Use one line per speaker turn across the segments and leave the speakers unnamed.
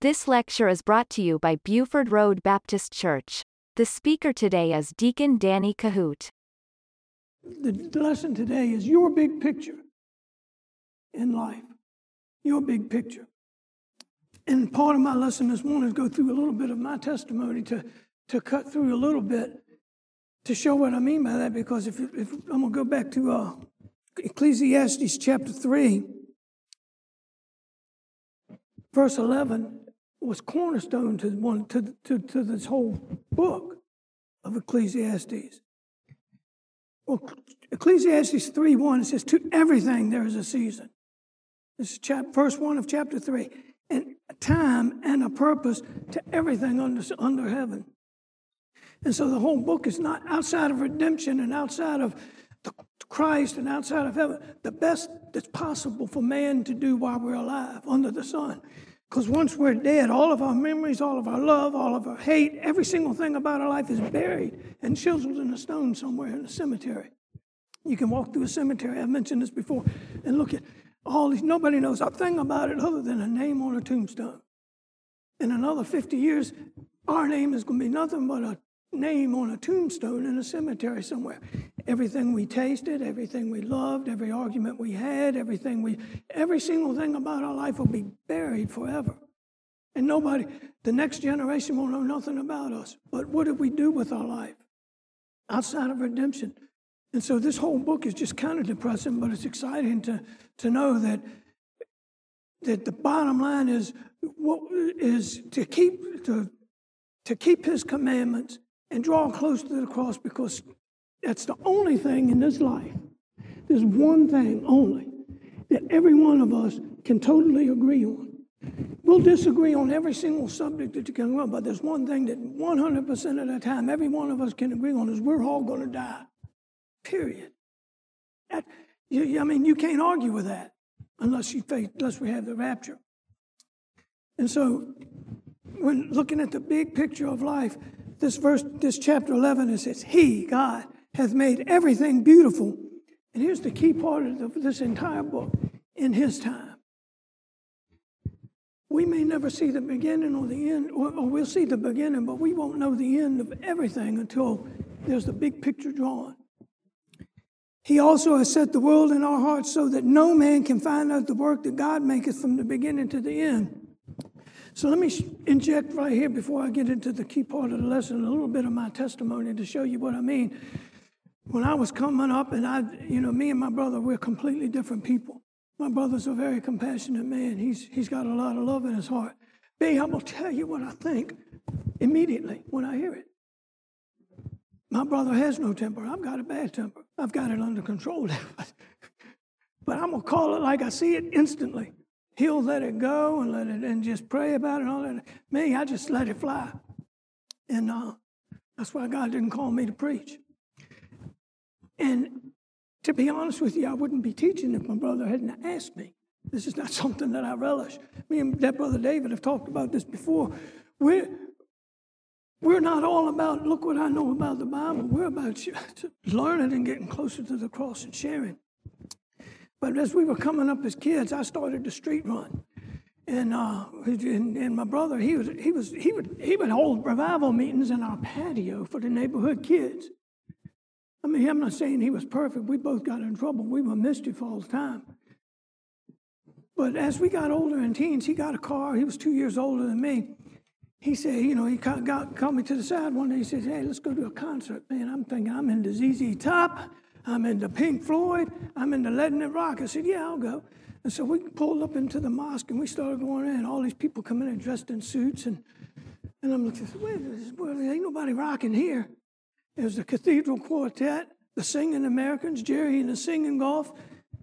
This lecture is brought to you by Buford Road Baptist Church. The speaker today is Deacon Danny Kohout.
The, lesson today is your big picture in life. Your big picture. And part of my lesson this morning is go through a little bit of my testimony to, to cut through a little bit to show what I mean by that. Because if, if I'm going to go back to uh, Ecclesiastes chapter 3, verse 11 was cornerstone to, one, to, to, to this whole book of Ecclesiastes. Well, Ecclesiastes 3 1 says, To everything there is a season. This is chap, verse 1 of chapter 3 and a time and a purpose to everything under, under heaven. And so the whole book is not outside of redemption and outside of the Christ and outside of heaven, the best that's possible for man to do while we're alive under the sun. Because once we're dead, all of our memories, all of our love, all of our hate, every single thing about our life is buried and chiseled in a stone somewhere in a cemetery. You can walk through a cemetery, I've mentioned this before, and look at all these, nobody knows a thing about it other than a name on a tombstone. In another 50 years, our name is going to be nothing but a name on a tombstone in a cemetery somewhere. Everything we tasted, everything we loved, every argument we had, everything we, every single thing about our life will be buried forever. And nobody, the next generation will know nothing about us. But what did we do with our life outside of redemption? And so this whole book is just kind of depressing, but it's exciting to, to know that, that the bottom line is, what, is to keep to, to keep his commandments and draw close to the cross because that's the only thing in this life. There's one thing only that every one of us can totally agree on. We'll disagree on every single subject that you can run, but there's one thing that 100% of the time every one of us can agree on is we're all going to die. Period. That, you, I mean, you can't argue with that unless you face, unless we have the rapture. And so, when looking at the big picture of life, this verse, this chapter 11, it says, He, God, hath made everything beautiful. And here's the key part of this entire book in His time. We may never see the beginning or the end, or, or we'll see the beginning, but we won't know the end of everything until there's the big picture drawn. He also has set the world in our hearts so that no man can find out the work that God maketh from the beginning to the end. So let me inject right here before I get into the key part of the lesson a little bit of my testimony to show you what I mean. When I was coming up, and I, you know, me and my brother, we're completely different people. My brother's a very compassionate man. He's he's got a lot of love in his heart. B, I'm gonna tell you what I think immediately when I hear it. My brother has no temper. I've got a bad temper. I've got it under control. Now. But I'm gonna call it like I see it instantly. He'll let it go and let it and just pray about it and all that. Me, I just let it fly. And uh, that's why God didn't call me to preach. And to be honest with you, I wouldn't be teaching if my brother hadn't asked me. This is not something that I relish. Me and that brother David have talked about this before. We're, we're not all about, look what I know about the Bible. We're about learning and getting closer to the cross and sharing. But as we were coming up as kids, I started the street run. And, uh, and, and my brother, he was he was he would he would hold revival meetings in our patio for the neighborhood kids. I mean, I'm not saying he was perfect. We both got in trouble. We were mischief all the time. But as we got older in teens, he got a car. He was two years older than me. He said, you know, he got, called me to the side one day. He said, "Hey, let's go to a concert." Man, I'm thinking I'm into ZZ Top. I'm into Pink Floyd. I'm into letting it rock. I said, yeah, I'll go. And so we pulled up into the mosque and we started going in. All these people coming in dressed in suits. And, and I'm looking, wait, well, ain't nobody rocking here. It was the Cathedral Quartet, the Singing Americans, Jerry and the Singing Goff.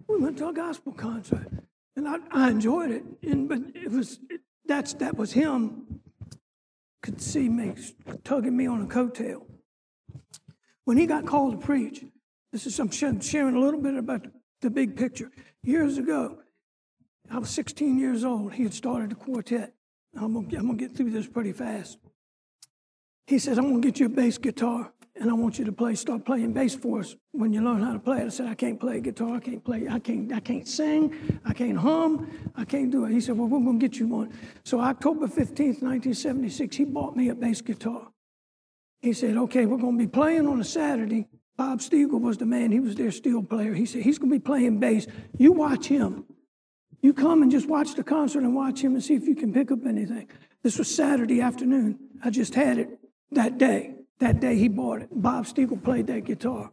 We went to a gospel concert. And I, I enjoyed it. And, but it was, it, that's, that was him could see me tugging me on a coattail. When he got called to preach, this is I'm sharing a little bit about the big picture. Years ago, I was 16 years old. He had started a quartet. I'm I'm gonna get through this pretty fast. He said, I'm going to get you a bass guitar and I want you to play, start playing bass for us when you learn how to play it. I said, I can't play guitar, I can't play, I can't, I can't sing, I can't hum, I can't do it. He said, Well, we're gonna get you one. So October 15th, 1976, he bought me a bass guitar. He said, Okay, we're gonna be playing on a Saturday. Bob Stiegel was the man, he was their steel player. He said, He's gonna be playing bass. You watch him. You come and just watch the concert and watch him and see if you can pick up anything. This was Saturday afternoon. I just had it that day. That day he bought it. Bob Stiegel played that guitar.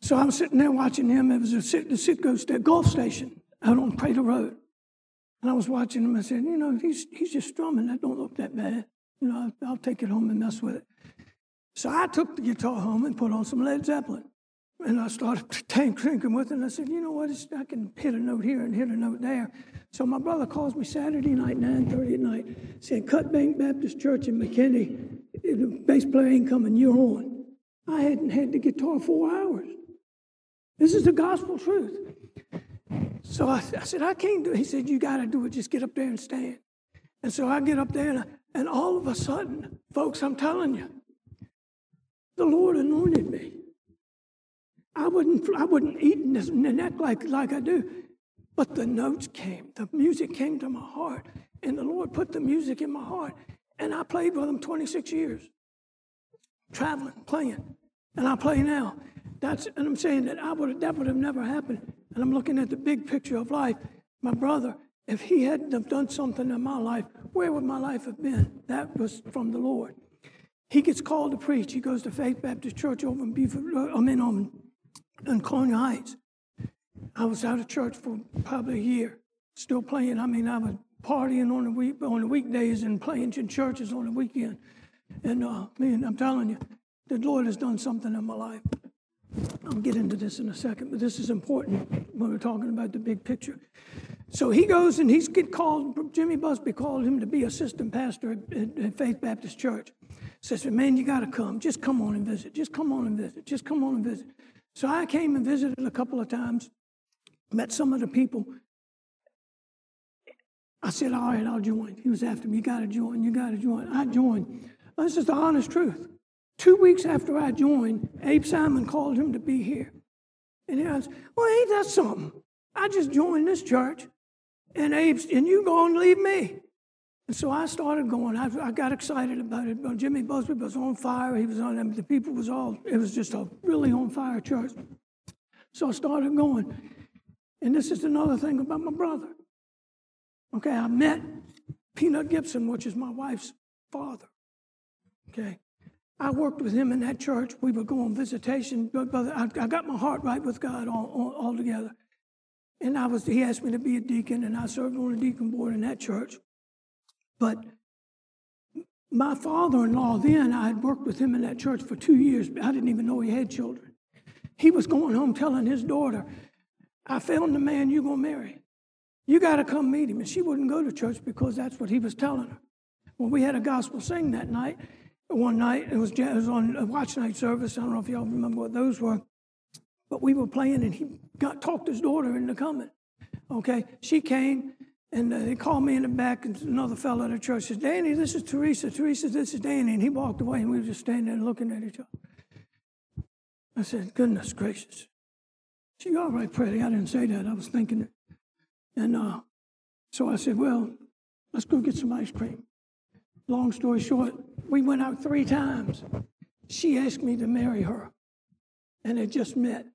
So I'm sitting there watching him. It was a sit, the Citgo st- Gulf station out on Crater Road. And I was watching him. I said, you know, he's, he's just strumming. That don't look that bad. You know, I'll, I'll take it home and mess with it. So I took the guitar home and put on some Led Zeppelin. And I started tank drinking with it. And I said, you know what? It's, I can hit a note here and hit a note there. So my brother calls me Saturday night, 9.30 at night, saying, Cut Bank Baptist Church in McKenney the bass player ain't coming, you're on. I hadn't had the guitar four hours. This is the gospel truth. So I, I said, I can't do it. He said, You got to do it. Just get up there and stand. And so I get up there, and, I, and all of a sudden, folks, I'm telling you, the Lord anointed me. I wouldn't, I wouldn't eat in this neck like, like I do. But the notes came, the music came to my heart, and the Lord put the music in my heart. And I played with them 26 years, traveling, playing. And I play now. That's, and I'm saying that I would that would have never happened. And I'm looking at the big picture of life. My brother, if he hadn't have done something in my life, where would my life have been? That was from the Lord. He gets called to preach. He goes to Faith Baptist Church over in Beaufort, uh, I mean, um, in Colonial Heights. I was out of church for probably a year, still playing. I mean, I was partying on the week on the weekdays and playing in churches on the weekend. And uh, man, I'm telling you, the Lord has done something in my life. I'll get into this in a second, but this is important when we're talking about the big picture. So he goes and he's get called. Jimmy Busby called him to be assistant pastor at, at Faith Baptist Church. Says, "Man, you got to come. Just come on and visit. Just come on and visit. Just come on and visit." So I came and visited a couple of times. Met some of the people I said, all right, I'll join. He was after me, you got to join, you got to join. I joined. This is the honest truth. Two weeks after I joined, Abe Simon called him to be here. And he was, well, ain't that something? I just joined this church, and Abe's, and you going to leave me. And so I started going. I, I got excited about it. Jimmy Busby was on fire. He was on, the people was all, it was just a really on fire church. So I started going. And this is another thing about my brother. Okay, I met Peanut Gibson, which is my wife's father. Okay, I worked with him in that church. We would go on visitation, but I, I, got my heart right with God all, all, together. And I was, he asked me to be a deacon, and I served on the deacon board in that church. But my father-in-law then, I had worked with him in that church for two years. I didn't even know he had children. He was going home telling his daughter, I found the man you're going to marry. You got to come meet him. And she wouldn't go to church because that's what he was telling her. Well, we had a gospel sing that night. One night, it was, it was on a watch night service. I don't know if y'all remember what those were. But we were playing, and he got talked his daughter into coming. Okay, she came, and uh, they called me in the back, and another fellow at the church says, Danny, this is Teresa. Teresa, this is Danny. And he walked away, and we were just standing there looking at each other. I said, goodness gracious. She, all right, pretty. I didn't say that. I was thinking it. And uh, so I said, well, let's go get some ice cream. Long story short, we went out three times. She asked me to marry her, and it just met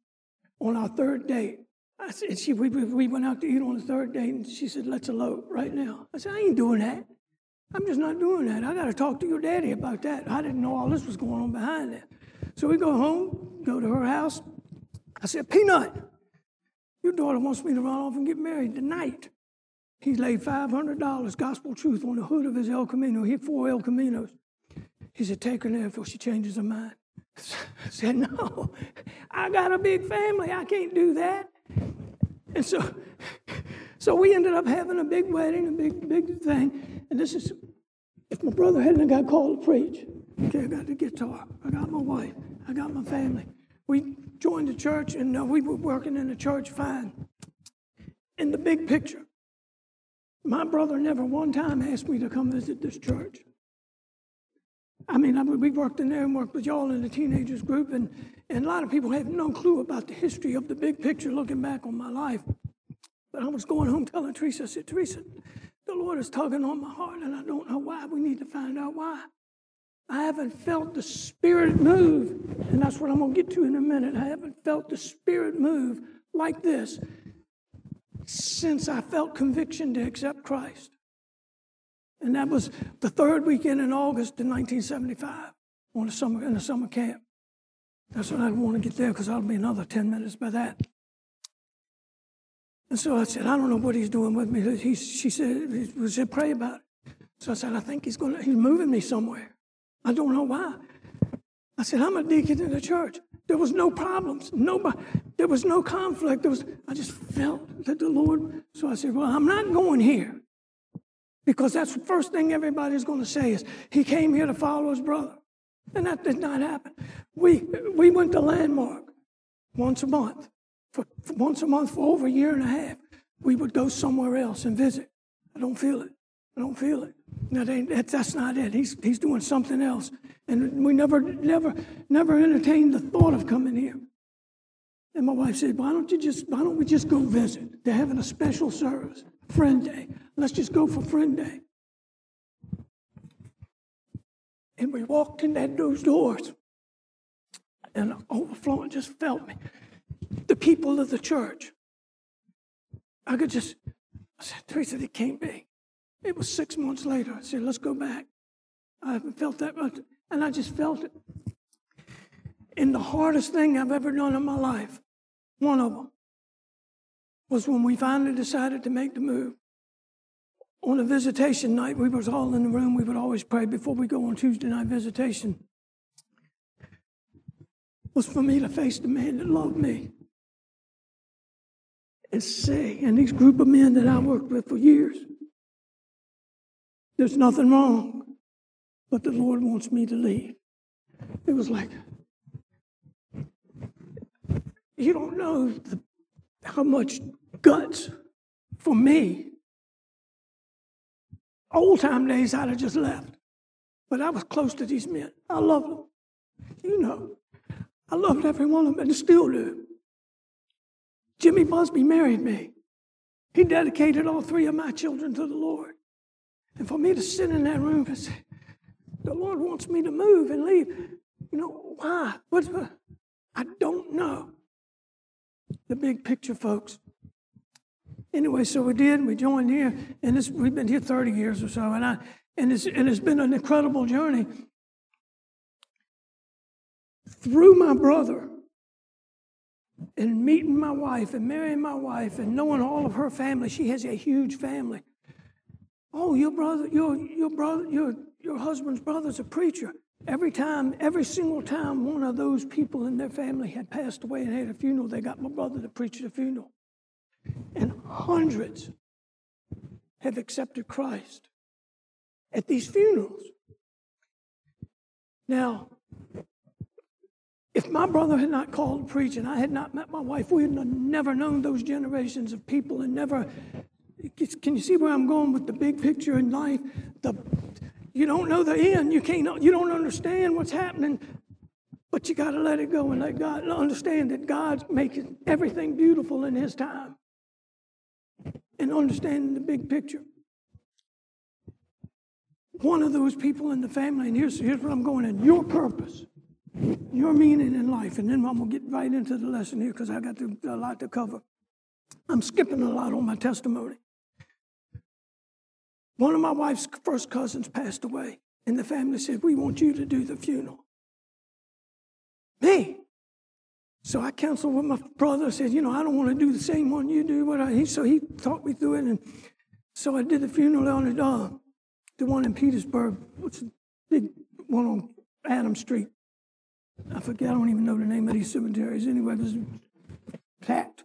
on our third date. I said, she, we, we went out to eat on the third date, and she said, let's elope right now. I said, I ain't doing that. I'm just not doing that. I got to talk to your daddy about that. I didn't know all this was going on behind that. So we go home, go to her house. I said, Peanut, your daughter wants me to run off and get married tonight. He laid $500 gospel truth on the hood of his El Camino. He had four El Caminos. He said, Take her there before she changes her mind. I said, No, I got a big family. I can't do that. And so, so we ended up having a big wedding, a big, big thing. And this is, if my brother hadn't got called to preach, okay, I got the guitar, I got my wife, I got my family. We joined the church and uh, we were working in the church fine. In the big picture, my brother never one time asked me to come visit this church. I mean, I, we worked in there and worked with y'all in the teenagers group, and, and a lot of people have no clue about the history of the big picture looking back on my life. But I was going home telling Teresa, I said, Teresa, the Lord is tugging on my heart, and I don't know why. We need to find out why. I haven't felt the Spirit move, and that's what I'm going to get to in a minute. I haven't felt the Spirit move like this since I felt conviction to accept Christ. And that was the third weekend in August in 1975 on a summer, in a summer camp. That's what I want to get there because I'll be another 10 minutes by that. And so I said, I don't know what he's doing with me. He, she said, he said, pray about it. So I said, I think he's going to, he's moving me somewhere. I don't know why. I said, I'm a deacon in the church. There was no problems. Nobody, there was no conflict. There was, I just felt that the Lord, so I said, well, I'm not going here. Because that's the first thing everybody's going to say is, he came here to follow his brother. And that did not happen. We, we went to Landmark once a month. For, for once a month for over a year and a half. We would go somewhere else and visit. I don't feel it. I don't feel it. That that's not it. He's, he's doing something else. And we never, never, never entertained the thought of coming here. And my wife said, why don't you just, why don't we just go visit? They're having a special service, friend day. Let's just go for friend day. And we walked in that, those doors, and overflowing just felt me. The people of the church. I could just, I said, Teresa, it can't be. It was six months later. I said, let's go back. I haven't felt that much. And I just felt it. And the hardest thing I've ever done in my life, one of them, was when we finally decided to make the move. On a visitation night, we was all in the room. We would always pray before we go on Tuesday night visitation. Was for me to face the man that loved me and say, and these group of men that I worked with for years, there's nothing wrong, but the Lord wants me to leave. It was like, you don't know the, how much guts for me. Old time days, I'd have just left. But I was close to these men. I loved them. You know, I loved every one of them and still do. Jimmy Busby married me. He dedicated all three of my children to the Lord. And for me to sit in that room and say, the Lord wants me to move and leave. You know, why? What? I don't know. The big picture, folks. Anyway, so we did. We joined here, and we've been here 30 years or so, and I and it's and it's been an incredible journey. Through my brother, and meeting my wife, and marrying my wife, and knowing all of her family, she has a huge family. Oh, your brother, your your brother, your your husband's brother's a preacher. Every time, every single time one of those people in their family had passed away and had a funeral, they got my brother to preach at the funeral. And hundreds have accepted Christ at these funerals. Now, if my brother had not called to preach and I had not met my wife, we would have never known those generations of people and never can you see where I'm going with the big picture in life? The, you don't know the end. You can't. You don't understand what's happening, but you got to let it go and let God understand that God's making everything beautiful in His time, and understanding the big picture. One of those people in the family, and here's here's what I'm going in. Your purpose, your meaning in life, and then I'm gonna get right into the lesson here because I got to, a lot to cover. I'm skipping a lot on my testimony. One of my wife's first cousins passed away, and the family said, We want you to do the funeral. Me. So I counseled with my brother. Said, You know, I don't want to do the same one you do. But I, so he talked me through it. And so I did the funeral on the, uh, the one in Petersburg. What's the big one on Adam Street? I forget, I don't even know the name of these cemeteries. Anyway, it was packed.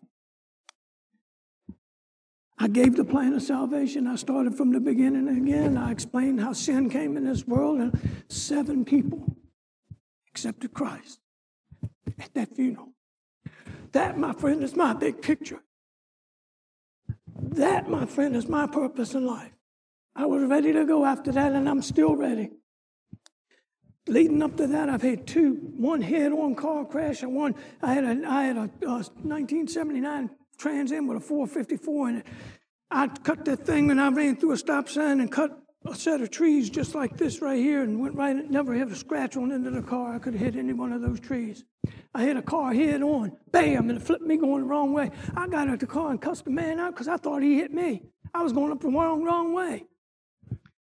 I gave the plan of salvation. I started from the beginning again. I explained how sin came in this world, and seven people accepted Christ at that funeral. That, my friend, is my big picture. That, my friend, is my purpose in life. I was ready to go after that, and I'm still ready. leading up to that, I've had two, one head-on car crash and one, I had a, I had a, uh, a 1979 Trans Am with a 454 in it. I cut that thing and I ran through a stop sign and cut a set of trees just like this right here and went right, and never had a scratch on into the car. I could have hit any one of those trees. I hit a car head on, bam, and it flipped me going the wrong way. I got out the car and cussed the man out because I thought he hit me. I was going up the wrong, wrong way.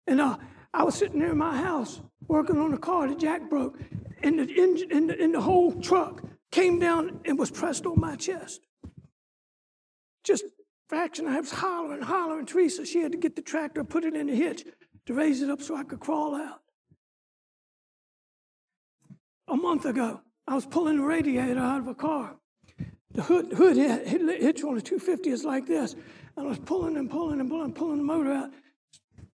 And uh, I was sitting there in my house working on the car. The jack broke, and the engine and the, and the whole truck came down and was pressed on my chest. Just fraction. I was hollering, hollering. Teresa, she had to get the tractor, put it in the hitch to raise it up so I could crawl out. A month ago, I was pulling the radiator out of a car. The hood, hood hitch on the 250 is like this. And I was pulling and pulling and pulling, pulling the motor out.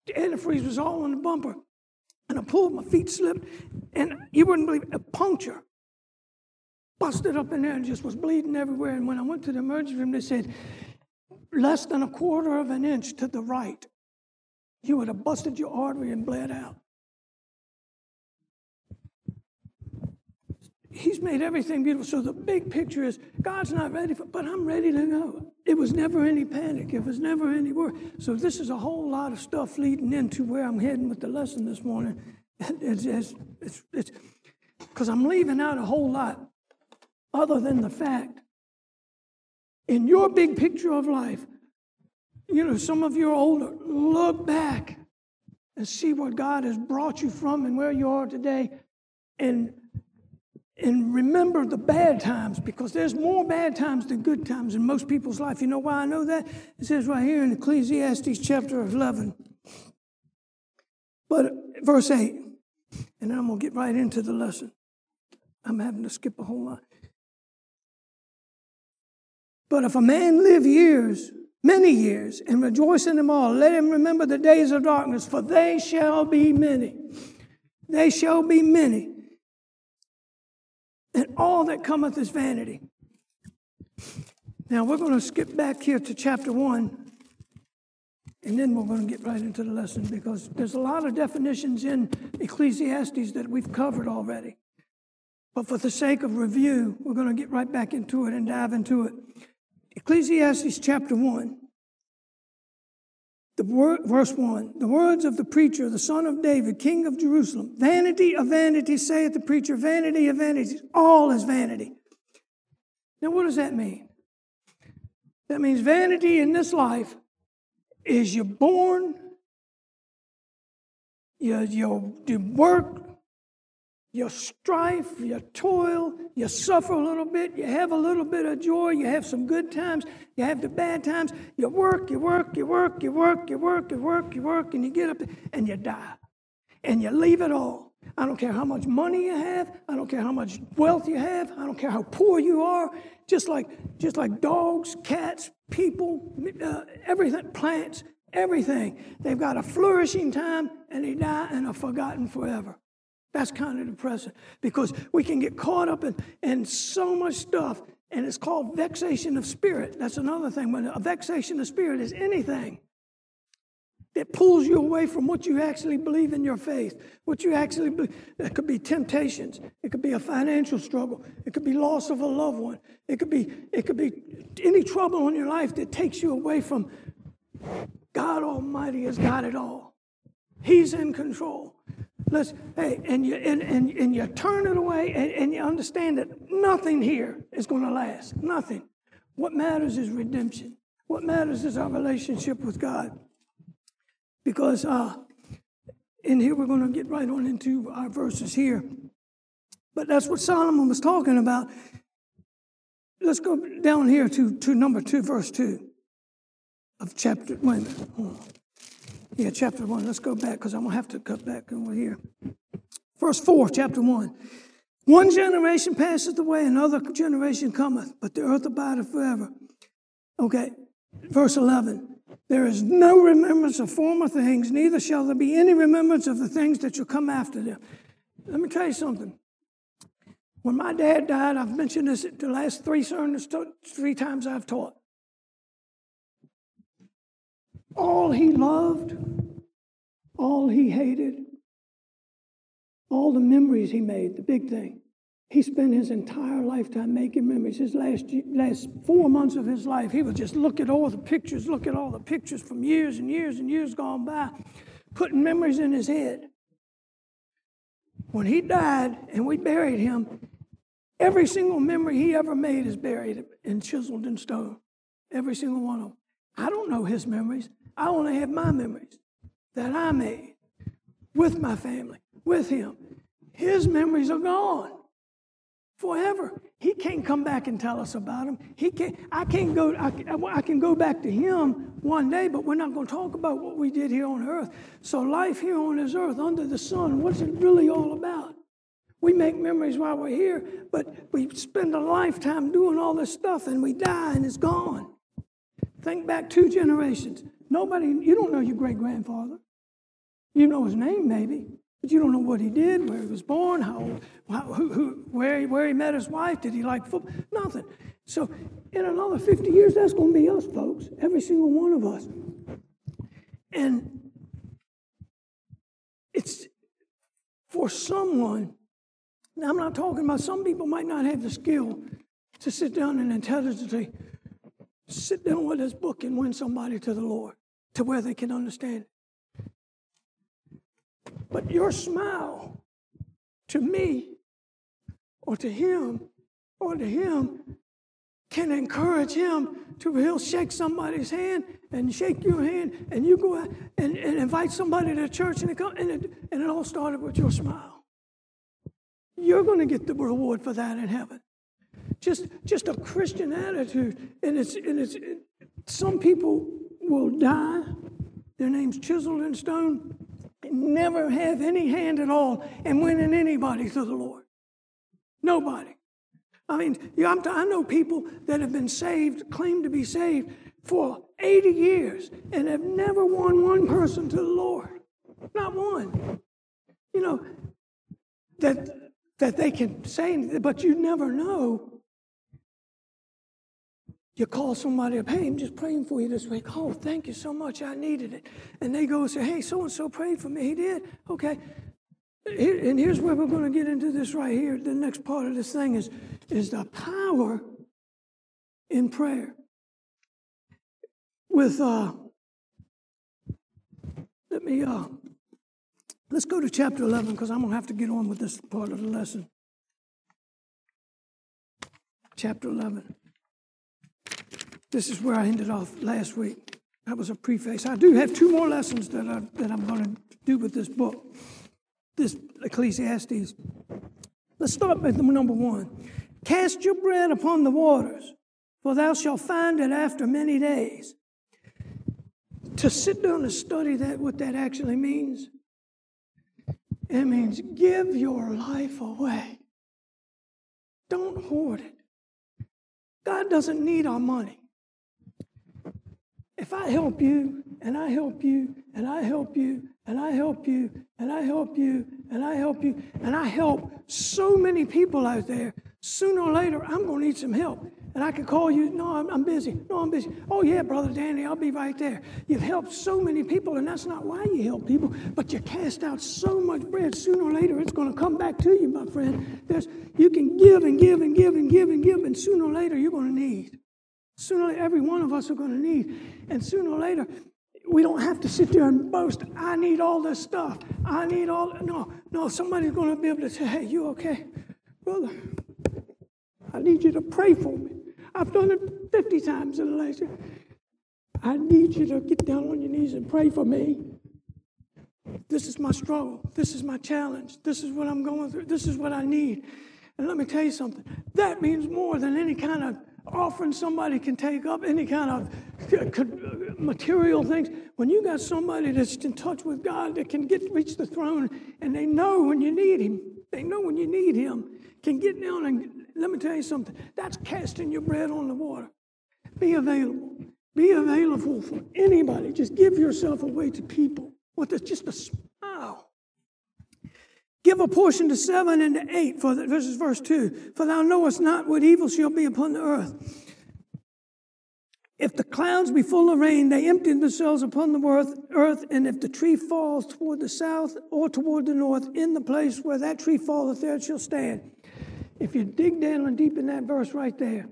The antifreeze was all on the bumper. And I pulled, my feet slipped, and you wouldn't believe it, a puncture busted up in there and just was bleeding everywhere. And when I went to the emergency room, they said, less than a quarter of an inch to the right, you would have busted your artery and bled out. He's made everything beautiful. So the big picture is God's not ready for, but I'm ready to go. It was never any panic. It was never any worry. So this is a whole lot of stuff leading into where I'm heading with the lesson this morning. It's because I'm leaving out a whole lot other than the fact in your big picture of life, you know, some of you are older, look back and see what God has brought you from and where you are today. And and remember the bad times because there's more bad times than good times in most people's life. You know why I know that? It says right here in Ecclesiastes chapter 11. But verse 8, and I'm going to get right into the lesson. I'm having to skip a whole lot. But if a man live years, many years, and rejoice in them all, let him remember the days of darkness, for they shall be many. They shall be many. And all that cometh is vanity. Now we're going to skip back here to chapter 1, and then we're going to get right into the lesson because there's a lot of definitions in Ecclesiastes that we've covered already. But for the sake of review, we're going to get right back into it and dive into it. Ecclesiastes chapter 1, the verse 1 The words of the preacher, the son of David, king of Jerusalem Vanity of vanity, saith the preacher, vanity of vanities, all is vanity. Now, what does that mean? That means vanity in this life is you're born, you, you, you work, your strife, your toil, you suffer a little bit, you have a little bit of joy, you have some good times, you have the bad times, you work, you work, you work, you work, you work, you work, you work, and you get up and you die. And you leave it all. I don't care how much money you have, I don't care how much wealth you have, I don't care how poor you are, just like just like dogs, cats, people, uh, everything, plants, everything. They've got a flourishing time and they die and are forgotten forever. That's kind of depressing because we can get caught up in, in so much stuff, and it's called vexation of spirit. That's another thing. When a vexation of spirit is anything that pulls you away from what you actually believe in your faith, what you actually believe. It could be temptations. It could be a financial struggle. It could be loss of a loved one. It could be it could be any trouble in your life that takes you away from God Almighty has got it all. He's in control. Let's, hey, and you, and, and, and you turn it away and, and you understand that nothing here is going to last. Nothing. What matters is redemption. What matters is our relationship with God. Because uh, in here, we're going to get right on into our verses here. But that's what Solomon was talking about. Let's go down here to, to number two, verse two of chapter. Minute. Yeah, chapter 1. Let's go back because I'm going to have to cut back over here. Verse 4, chapter 1. One generation passeth away, another generation cometh, but the earth abideth forever. Okay, verse 11. There is no remembrance of former things, neither shall there be any remembrance of the things that shall come after them. Let me tell you something. When my dad died, I've mentioned this the last three sermons, three times I've taught. All he loved, all he hated, all the memories he made, the big thing. He spent his entire lifetime making memories. His last, last four months of his life, he would just look at all the pictures, look at all the pictures from years and years and years gone by, putting memories in his head. When he died and we buried him, every single memory he ever made is buried and chiseled in stone. Every single one of them. I don't know his memories. I only have my memories that I made with my family, with him. His memories are gone forever. He can't come back and tell us about them. He can't. I can't go. I, I can go back to him one day, but we're not going to talk about what we did here on earth. So life here on this earth, under the sun, what's it really all about? We make memories while we're here, but we spend a lifetime doing all this stuff, and we die, and it's gone. Think back two generations. Nobody. You don't know your great grandfather. You know his name, maybe. But you don't know what he did, where he was born, how, how who, who, where, he, where he met his wife, did he like football? Nothing. So in another 50 years, that's going to be us, folks, every single one of us. And it's for someone, now I'm not talking about some people might not have the skill to sit down and intelligently sit down with this book and win somebody to the Lord to where they can understand it. But your smile to me or to him or to him can encourage him to he'll shake somebody's hand and shake your hand and you go out and, and invite somebody to church and it, come, and, it, and it all started with your smile. You're going to get the reward for that in heaven. Just, just a Christian attitude. And it's, and it's, it, some people will die, their name's chiseled in stone, never have any hand at all in winning anybody to the Lord. Nobody. I mean, I know people that have been saved, claim to be saved for 80 years, and have never won one person to the Lord. Not one. You know, that, that they can say, but you never know you call somebody up, hey, I'm just praying for you this week. Oh, thank you so much. I needed it. And they go and say, hey, so and so prayed for me. He did. Okay. and here's where we're going to get into this right here. The next part of this thing is, is the power in prayer. With, uh, let me, uh, let's go to chapter 11 because I'm going to have to get on with this part of the lesson. Chapter 11. This is where I ended off last week. That was a preface. I do have two more lessons that, I, that I'm going to do with this book, this Ecclesiastes. Let's start with number one. Cast your bread upon the waters, for thou shalt find it after many days. To sit down and study that, what that actually means, it means give your life away. Don't hoard it. God doesn't need our money. If I help you, and I help you, and I help you, and I help you, and I help you, and I help you, and I help so many people out there, sooner or later, I'm going to need some help. And I can call you, no, I'm, I'm, busy. No, I'm busy. Oh, yeah, Brother Danny, I'll be right there. You've helped so many people, and that's not why you help people, but you cast out so much bread. Sooner or later, it's going to come back to you, my friend. There's, you can give and give and give and give and give, and sooner or later, you're going to need. Sooner or later, every one of us are going to need. And sooner or later, we don't have to sit there and boast, I need all this stuff. I need all. No, no, somebody's going to be able to say, hey, you okay? Brother, I need you to pray for me. I've done it 50 times in the last year. I need you to get down on your knees and pray for me. This is my struggle. This is my challenge. This is what I'm going through. This is what I need. And let me tell you something that means more than any kind of offering somebody can take up any kind of uh, uh, material things. When you got somebody that's in touch with God that can get reach the throne and they know when you need Him, they know when you need Him, can get down and let me tell you something. That's casting your bread on the water. Be available. Be available for anybody. Just give yourself away to people What that's just a. Give a portion to seven and to eight, for the, this is verse two. For thou knowest not what evil shall be upon the earth. If the clouds be full of rain, they empty themselves upon the earth, earth, and if the tree falls toward the south or toward the north, in the place where that tree falleth, there it shall stand. If you dig down and deep in that verse right there,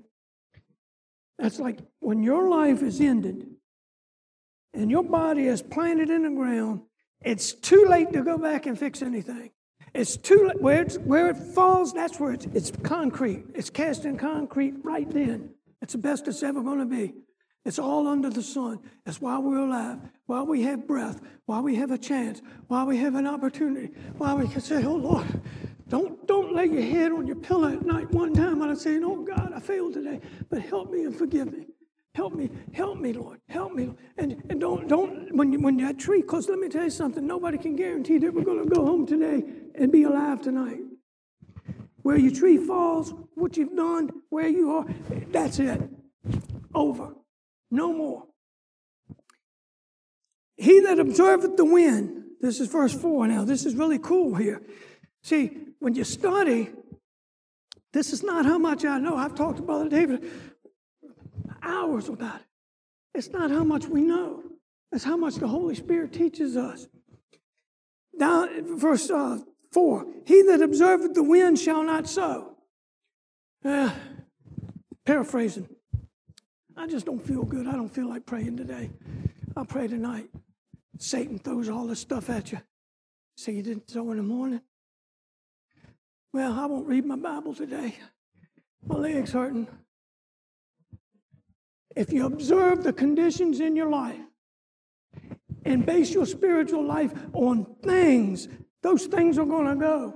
that's like when your life is ended and your body is planted in the ground, it's too late to go back and fix anything. It's too. Where, where it falls, that's where it's, it's concrete. It's cast in concrete right then. It's the best it's ever going to be. It's all under the sun. It's while we're alive, while we have breath, while we have a chance, while we have an opportunity, while we can say, Oh Lord, don't, don't lay your head on your pillow at night one time and say, Oh God, I failed today, but help me and forgive me. Help me, help me, Lord, help me. And, and don't, don't, when, you, when that tree, because let me tell you something, nobody can guarantee that we're going to go home today and be alive tonight. Where your tree falls, what you've done, where you are, that's it. Over. No more. He that observeth the wind, this is verse 4 now. This is really cool here. See, when you study, this is not how much I know. I've talked to Brother David hours about it. It's not how much we know, it's how much the Holy Spirit teaches us. Now, verse uh, 4 He that observeth the wind shall not sow. Uh, paraphrasing. I just don't feel good. I don't feel like praying today. I'll pray tonight. Satan throws all this stuff at you. Say you didn't sow in the morning. Well, I won't read my Bible today. My leg's hurting. If you observe the conditions in your life and base your spiritual life on things, those things are going to go.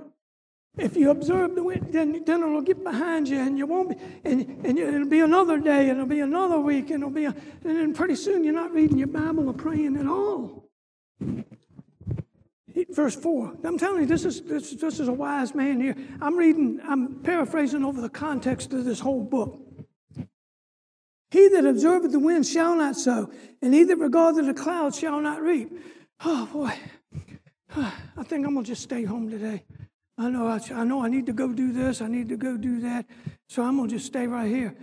If you observe the wind, then, then it'll get behind you and you won't be, and, and it'll be another day and it'll be another week and it'll be, a, and then pretty soon you're not reading your Bible or praying at all. Verse 4. I'm telling you, this is, this, this is a wise man here. I'm reading, I'm paraphrasing over the context of this whole book. He that observeth the wind shall not sow, and he that regardeth the clouds shall not reap. Oh boy, I think I'm gonna just stay home today. I know I, I know I need to go do this, I need to go do that, so I'm to just stay right here.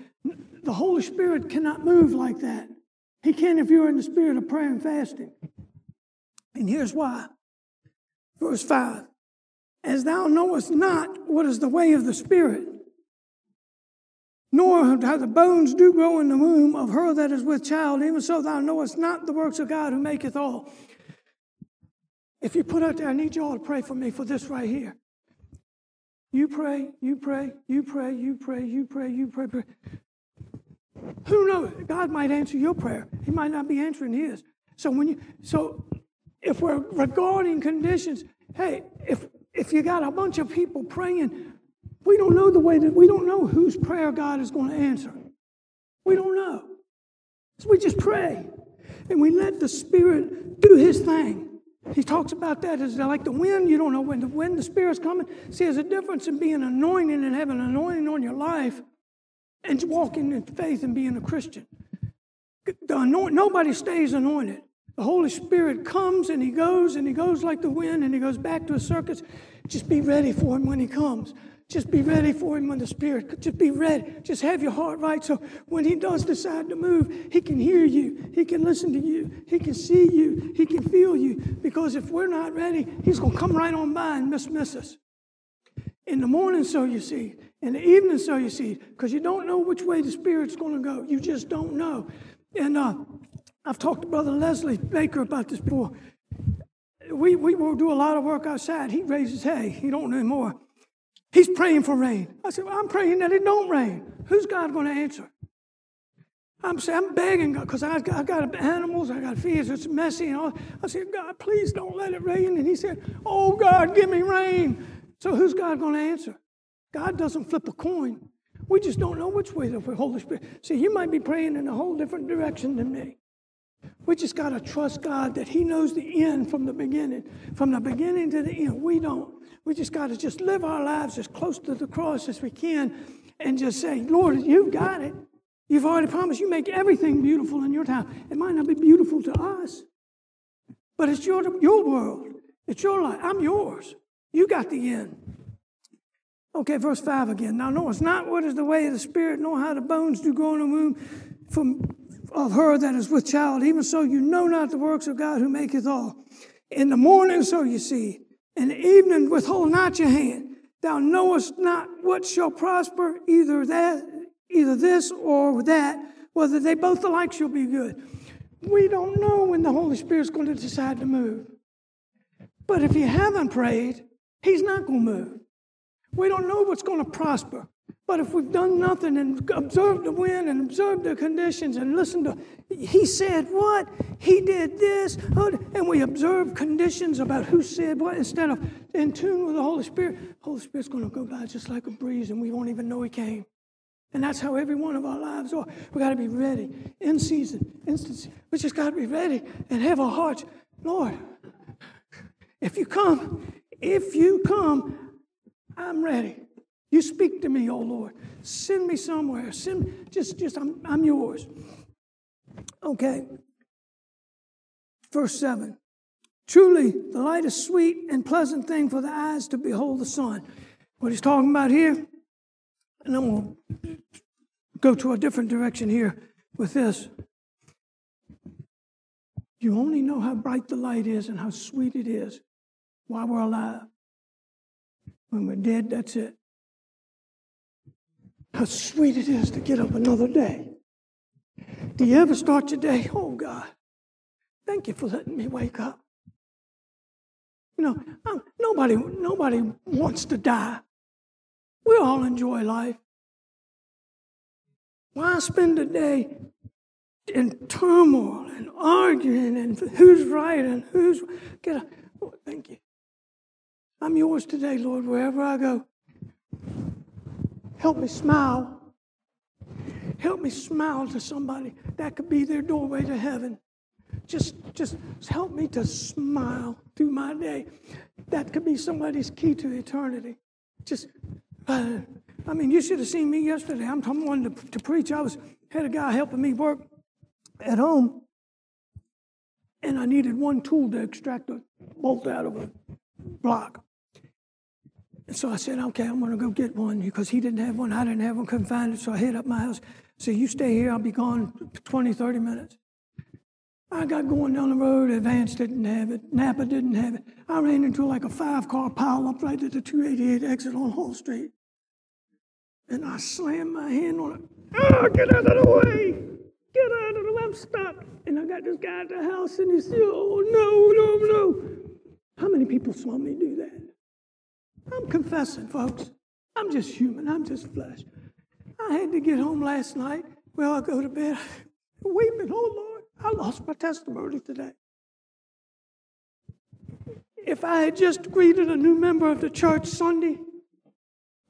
The Holy Spirit cannot move like that. He can if you're in the spirit of prayer and fasting. And here's why. Verse 5 As thou knowest not what is the way of the Spirit, nor how the bones do grow in the womb of her that is with child, even so thou knowest not the works of God who maketh all. If you put out there, I need you all to pray for me for this right here. You pray, you pray, you pray, you pray, you pray, you pray, pray. Who knows? God might answer your prayer. He might not be answering his. So when you so if we're regarding conditions, hey, if if you got a bunch of people praying, we don't know the way that we don't know whose prayer God is going to answer. We don't know. So we just pray. And we let the Spirit do his thing. He talks about that as like the wind. You don't know when the wind, the Spirit's coming. See, there's a difference in being anointed and having an anointing on your life and walking in faith and being a Christian. The anoint, nobody stays anointed. The Holy Spirit comes and He goes and He goes like the wind and He goes back to a circus. Just be ready for Him when He comes. Just be ready for him when the Spirit, just be ready. Just have your heart right so when he does decide to move, he can hear you, he can listen to you, he can see you, he can feel you. Because if we're not ready, he's going to come right on by and dismiss us. In the morning, sow your seed. In the evening, sow your seed. Because you don't know which way the Spirit's going to go. You just don't know. And uh, I've talked to Brother Leslie Baker about this before. We, we will do a lot of work outside. He raises hay. He don't know more. He's praying for rain. I said, well, I'm praying that it don't rain. Who's God going to answer? I'm saying, I'm begging God because I've got, I've got animals, I got feeds, it's messy and all. I said, God, please don't let it rain. And he said, Oh God, give me rain. So who's God going to answer? God doesn't flip a coin. We just don't know which way the Holy Spirit. See, you might be praying in a whole different direction than me. We just got to trust God that He knows the end from the beginning. From the beginning to the end, we don't. We just got to just live our lives as close to the cross as we can and just say, Lord, you've got it. You've already promised you make everything beautiful in your time. It might not be beautiful to us, but it's your, your world. It's your life. I'm yours. You got the end. Okay, verse 5 again. Now, no, it's not what is the way of the Spirit, nor how the bones do grow in the womb from of her that is with child, even so you know not the works of God who maketh all. In the morning so you see, in the evening withhold not your hand. Thou knowest not what shall prosper, either that, either this or that, whether they both alike shall be good. We don't know when the Holy Spirit's going to decide to move. But if you haven't prayed, He's not going to move. We don't know what's going to prosper. But if we've done nothing and observed the wind and observed the conditions and listened to, he said what? He did this. And we observe conditions about who said what instead of in tune with the Holy Spirit. Holy Spirit's going to go by just like a breeze and we won't even know he came. And that's how every one of our lives are. We got to be ready in season, instance. We just got to be ready and have our hearts. Lord, if you come, if you come, I'm ready. You speak to me, oh Lord. Send me somewhere. Send just just I'm I'm yours. Okay. Verse 7. Truly, the light is sweet and pleasant thing for the eyes to behold the sun. What he's talking about here, and I'm going to go to a different direction here with this. You only know how bright the light is and how sweet it is while we're alive. When we're dead, that's it how sweet it is to get up another day. Do you ever start your day? Oh, God, thank you for letting me wake up. You know, I'm, nobody, nobody wants to die. We all enjoy life. Why spend a day in turmoil and arguing and who's right and who's get a oh, thank you. I'm yours today, Lord, wherever I go. Help me smile. Help me smile to somebody. That could be their doorway to heaven. Just, just help me to smile through my day. That could be somebody's key to eternity. Just, uh, I mean, you should have seen me yesterday. I'm, I'm one to, to preach. I was had a guy helping me work at home, and I needed one tool to extract a bolt out of a block. And so I said, okay, I'm going to go get one because he didn't have one. I didn't have one, couldn't find it. So I hit up my house. So you stay here, I'll be gone 20, 30 minutes. I got going down the road. Advance didn't have it. Napa didn't have it. I ran into like a five car pile up right at the 288 exit on Hull Street. And I slammed my hand on it. Oh, get out of the way! Get out of the way, I'm stuck. And I got this guy at the house and he said, oh, no, no, no. How many people saw me do that? Confessing, folks. I'm just human. I'm just flesh. I had to get home last night. Well, I go to bed weeping. Oh, Lord, I lost my testimony today. If I had just greeted a new member of the church Sunday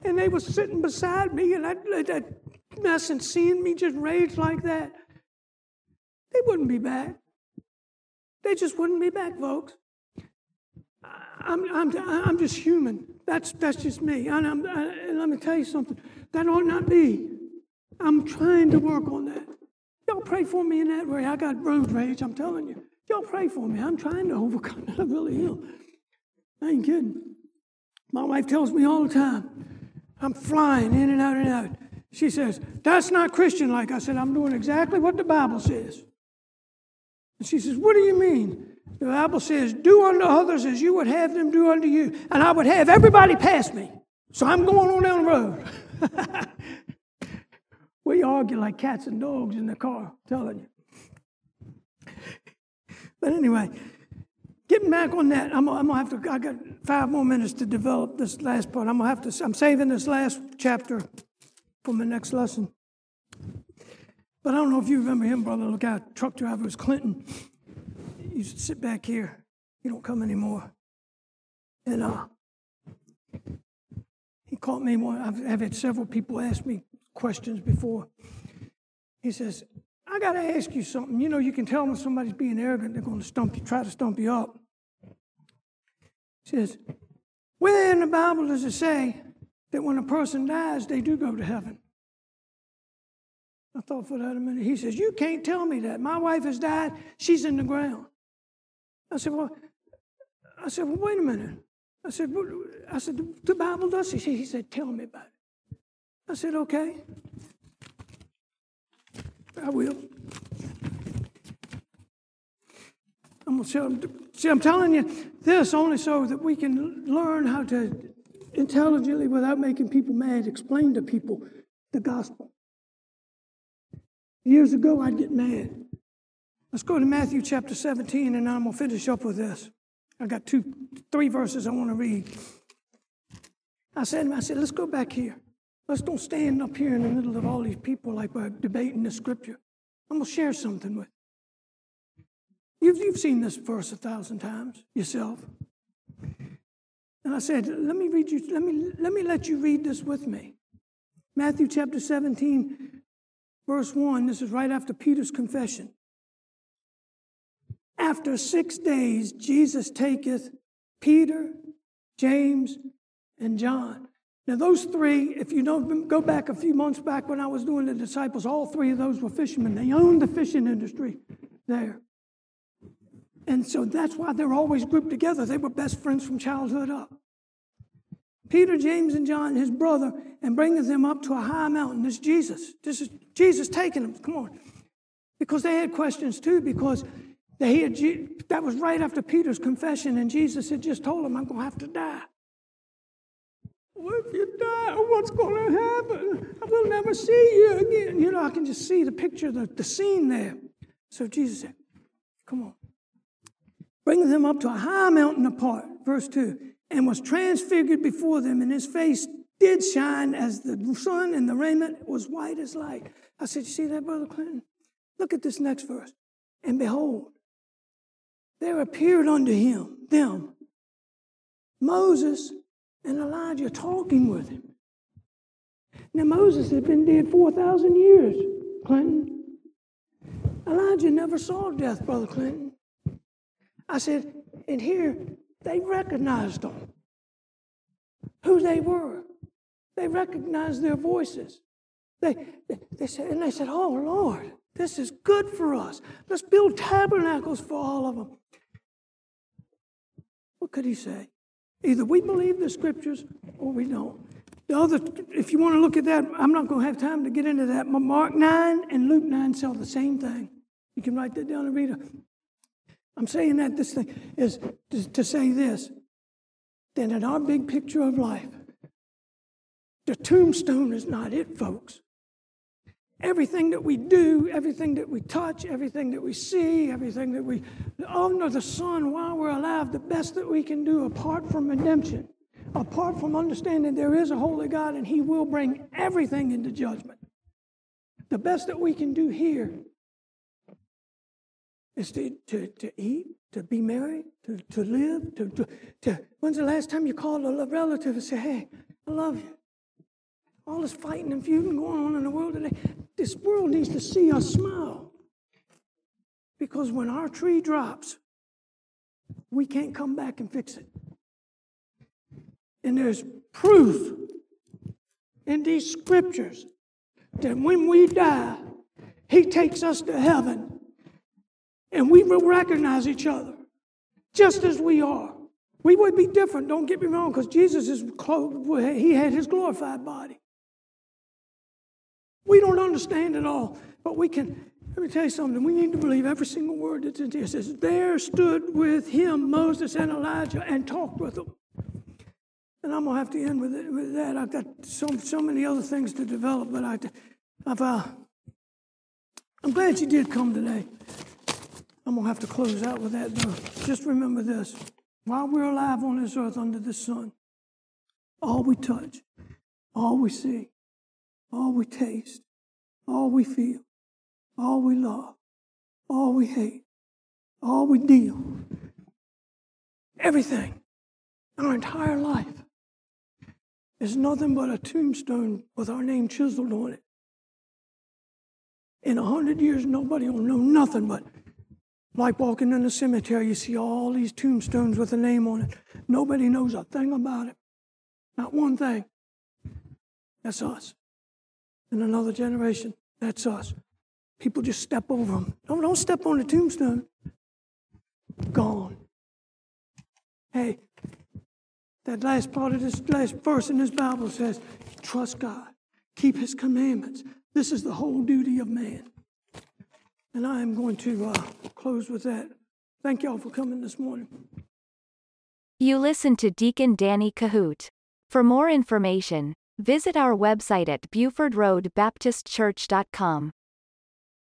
and they were sitting beside me and that, that mess and seeing me just rage like that, they wouldn't be back. They just wouldn't be back, folks. I'm, I'm, I'm just human. That's, that's just me. And, I'm, uh, and let me tell you something that ought not be. I'm trying to work on that. Y'all pray for me in that way. I got road rage, I'm telling you. Y'all pray for me. I'm trying to overcome it. I really am. I ain't kidding. My wife tells me all the time, I'm flying in and out and out. She says, That's not Christian like. I said, I'm doing exactly what the Bible says. And she says, What do you mean? The Bible says, Do unto others as you would have them do unto you. And I would have everybody pass me. So I'm going on down the road. we argue like cats and dogs in the car, I'm telling you. But anyway, getting back on that, I'm, I'm, gonna have to. I got five more minutes to develop this last part. I'm gonna have to. I'm saving this last chapter for my next lesson. But I don't know if you remember him, brother. Look out, truck driver was Clinton to sit back here. He don't come anymore. And uh, he called me one. I've, I've had several people ask me questions before. He says, I got to ask you something. You know, you can tell when somebody's being arrogant, they're going to stump you, try to stump you up. He says, Where in the Bible does it say that when a person dies, they do go to heaven? I thought for that a minute. He says, You can't tell me that. My wife has died, she's in the ground. I said, Well, I said, Well, wait a minute. I said, well, I said, the Bible does this. He said, Tell me about it. I said, Okay. I will. I'm gonna tell him, see, I'm telling you this only so that we can learn how to intelligently, without making people mad, explain to people the gospel. Years ago, I'd get mad. Let's go to Matthew chapter 17, and I'm going to finish up with this. I've got two, three verses I want to read. I said, I said, let's go back here. Let's don't stand up here in the middle of all these people like we're debating the scripture. I'm going to share something with you. You've, you've seen this verse a thousand times yourself. And I said, let me read you, let me, let me let you read this with me. Matthew chapter 17, verse 1. This is right after Peter's confession. After six days, Jesus taketh Peter, James, and John. Now, those three, if you don't go back a few months back when I was doing the disciples, all three of those were fishermen. They owned the fishing industry there. And so that's why they're always grouped together. They were best friends from childhood up. Peter, James, and John, his brother, and bringing them up to a high mountain. This is Jesus. This is Jesus taking them. Come on. Because they had questions too, because they had, that was right after Peter's confession, and Jesus had just told him, I'm going to have to die. What if you die? What's going to happen? I will never see you again. You know, I can just see the picture, the, the scene there. So Jesus said, Come on bringing them up to a high mountain apart, verse 2, and was transfigured before them, and his face did shine as the sun, and the raiment was white as light. I said, You see that, Brother Clinton? Look at this next verse. And behold, there appeared unto him, them, Moses and Elijah talking with him. Now, Moses had been dead 4,000 years, Clinton. Elijah never saw death, Brother Clinton. I said, and here they recognized them, who they were. They recognized their voices. They, they, they said, and they said, Oh Lord, this is good for us. Let's build tabernacles for all of them. What could he say? Either we believe the scriptures or we don't. The other, if you want to look at that, I'm not going to have time to get into that. Mark 9 and Luke 9 tell the same thing. You can write that down and read it. I'm saying that this thing is to, to say this that in our big picture of life, the tombstone is not it, folks. Everything that we do, everything that we touch, everything that we see, everything that we oh, under the sun while we're alive, the best that we can do apart from redemption, apart from understanding there is a holy God and He will bring everything into judgment. The best that we can do here is to, to, to eat, to be married, to, to live, to, to, to. When's the last time you called a relative and said, hey, I love you? All this fighting and feuding going on in the world today, this world needs to see us smile. Because when our tree drops, we can't come back and fix it. And there's proof in these scriptures that when we die, He takes us to heaven and we will recognize each other just as we are. We would be different, don't get me wrong, because Jesus is clothed, he had his glorified body. We don't understand it all, but we can. Let me tell you something. We need to believe every single word that's in here. It says, There stood with him Moses and Elijah and talked with them. And I'm going to have to end with, it, with that. I've got so, so many other things to develop, but I, I've, uh, I'm glad you did come today. I'm going to have to close out with that, though. Just remember this while we're alive on this earth under the sun, all we touch, all we see, all we taste, all we feel, all we love, all we hate, all we deal, everything, our entire life is nothing but a tombstone with our name chiseled on it. In a hundred years, nobody will know nothing but like walking in a cemetery, you see all these tombstones with a name on it. Nobody knows a thing about it. Not one thing. That's us. In another generation, that's us. People just step over them. Don't, don't step on the tombstone. Gone. Hey, that last part of this last verse in this Bible says, trust God, keep his commandments. This is the whole duty of man. And I am going to uh, close with that. Thank y'all for coming this morning.
You listen to Deacon Danny Kohout. For more information, visit our website at BufordRoadBaptistChurch.com.